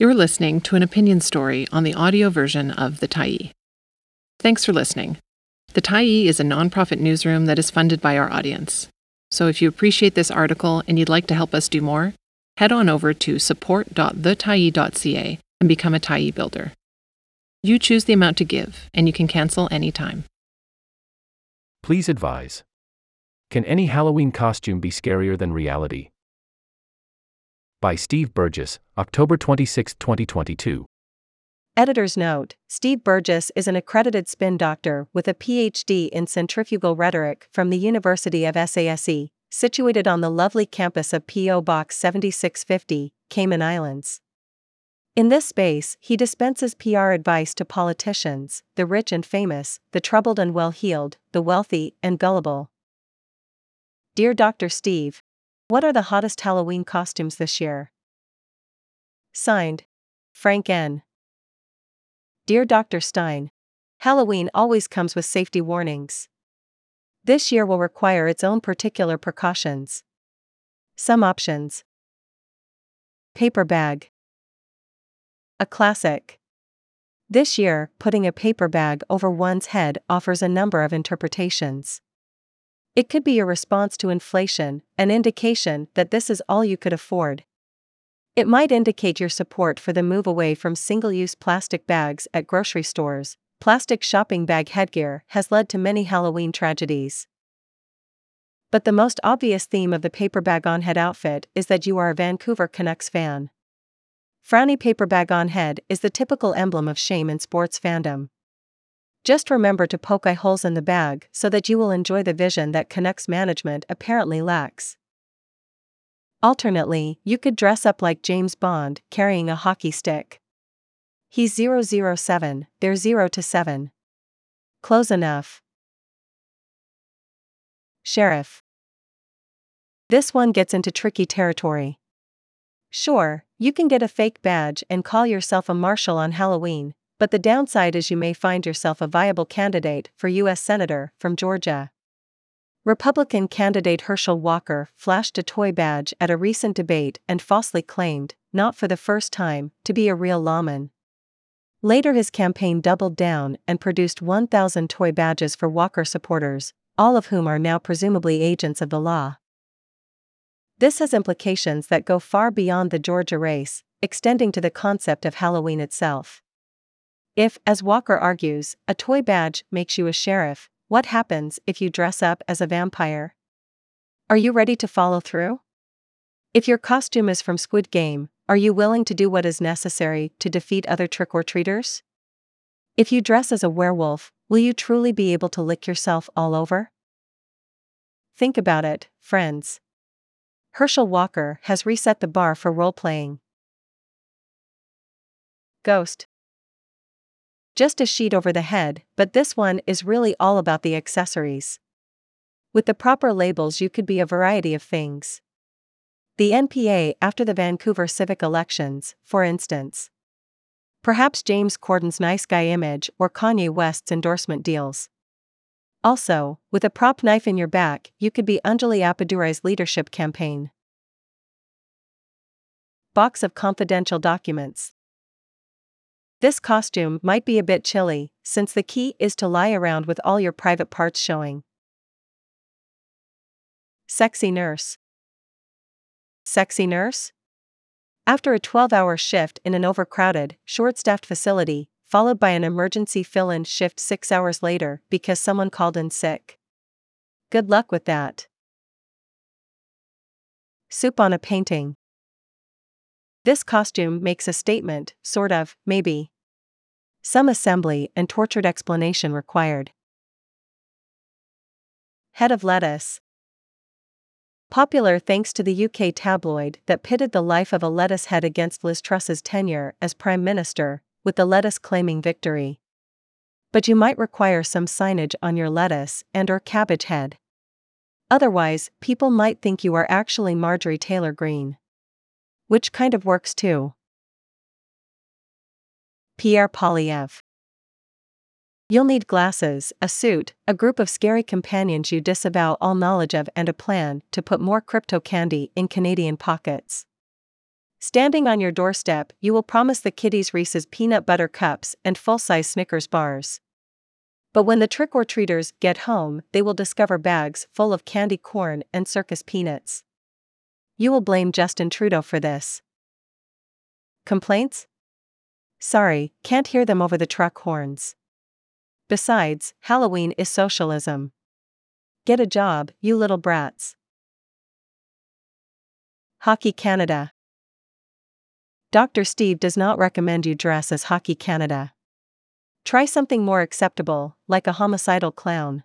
You're listening to an opinion story on the audio version of The Tyee. Thanks for listening. The Tyee is a nonprofit newsroom that is funded by our audience. So if you appreciate this article and you'd like to help us do more, head on over to support.thetyee.ca and become a Tyee builder. You choose the amount to give, and you can cancel anytime. Please advise. Can any Halloween costume be scarier than reality? By Steve Burgess, October 26, 2022. Editor's note Steve Burgess is an accredited spin doctor with a PhD in centrifugal rhetoric from the University of SASE, situated on the lovely campus of P.O. Box 7650, Cayman Islands. In this space, he dispenses PR advice to politicians, the rich and famous, the troubled and well heeled, the wealthy and gullible. Dear Dr. Steve, what are the hottest Halloween costumes this year? Signed, Frank N. Dear Dr. Stein, Halloween always comes with safety warnings. This year will require its own particular precautions. Some options Paper bag. A classic. This year, putting a paper bag over one's head offers a number of interpretations. It could be a response to inflation, an indication that this is all you could afford. It might indicate your support for the move away from single use plastic bags at grocery stores. Plastic shopping bag headgear has led to many Halloween tragedies. But the most obvious theme of the paper bag on head outfit is that you are a Vancouver Canucks fan. Frowny paper bag on head is the typical emblem of shame in sports fandom. Just remember to poke eye holes in the bag so that you will enjoy the vision that Canucks management apparently lacks. Alternately, you could dress up like James Bond, carrying a hockey stick. He's 007, they're 0 to 7. Close enough. Sheriff. This one gets into tricky territory. Sure, you can get a fake badge and call yourself a marshal on Halloween, but the downside is you may find yourself a viable candidate for U.S. Senator from Georgia. Republican candidate Herschel Walker flashed a toy badge at a recent debate and falsely claimed, not for the first time, to be a real lawman. Later, his campaign doubled down and produced 1,000 toy badges for Walker supporters, all of whom are now presumably agents of the law. This has implications that go far beyond the Georgia race, extending to the concept of Halloween itself. If, as Walker argues, a toy badge makes you a sheriff, what happens if you dress up as a vampire? Are you ready to follow through? If your costume is from Squid Game, are you willing to do what is necessary to defeat other trick or treaters? If you dress as a werewolf, will you truly be able to lick yourself all over? Think about it, friends. Herschel Walker has reset the bar for role playing. Ghost just a sheet over the head, but this one is really all about the accessories. With the proper labels, you could be a variety of things. The NPA after the Vancouver civic elections, for instance. Perhaps James Corden's nice guy image or Kanye West's endorsement deals. Also, with a prop knife in your back, you could be Anjali Appadurai's leadership campaign. Box of confidential documents. This costume might be a bit chilly, since the key is to lie around with all your private parts showing. Sexy nurse. Sexy nurse? After a 12 hour shift in an overcrowded, short staffed facility, followed by an emergency fill in shift six hours later because someone called in sick. Good luck with that. Soup on a painting. This costume makes a statement, sort of, maybe. Some assembly and tortured explanation required. Head of lettuce. Popular thanks to the UK tabloid that pitted the life of a lettuce head against Liz Truss's tenure as Prime Minister, with the lettuce claiming victory. But you might require some signage on your lettuce and or cabbage head. Otherwise, people might think you are actually Marjorie Taylor Greene which kind of works too. Pierre Poilievre. You'll need glasses, a suit, a group of scary companions you disavow all knowledge of, and a plan to put more crypto candy in Canadian pockets. Standing on your doorstep, you will promise the kiddies Reese's peanut butter cups and full size Snickers bars. But when the trick or treaters get home, they will discover bags full of candy corn and circus peanuts. You will blame Justin Trudeau for this. Complaints? Sorry, can't hear them over the truck horns. Besides, Halloween is socialism. Get a job, you little brats. Hockey Canada Dr. Steve does not recommend you dress as Hockey Canada. Try something more acceptable, like a homicidal clown.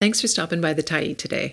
Thanks for stopping by the Tyee today.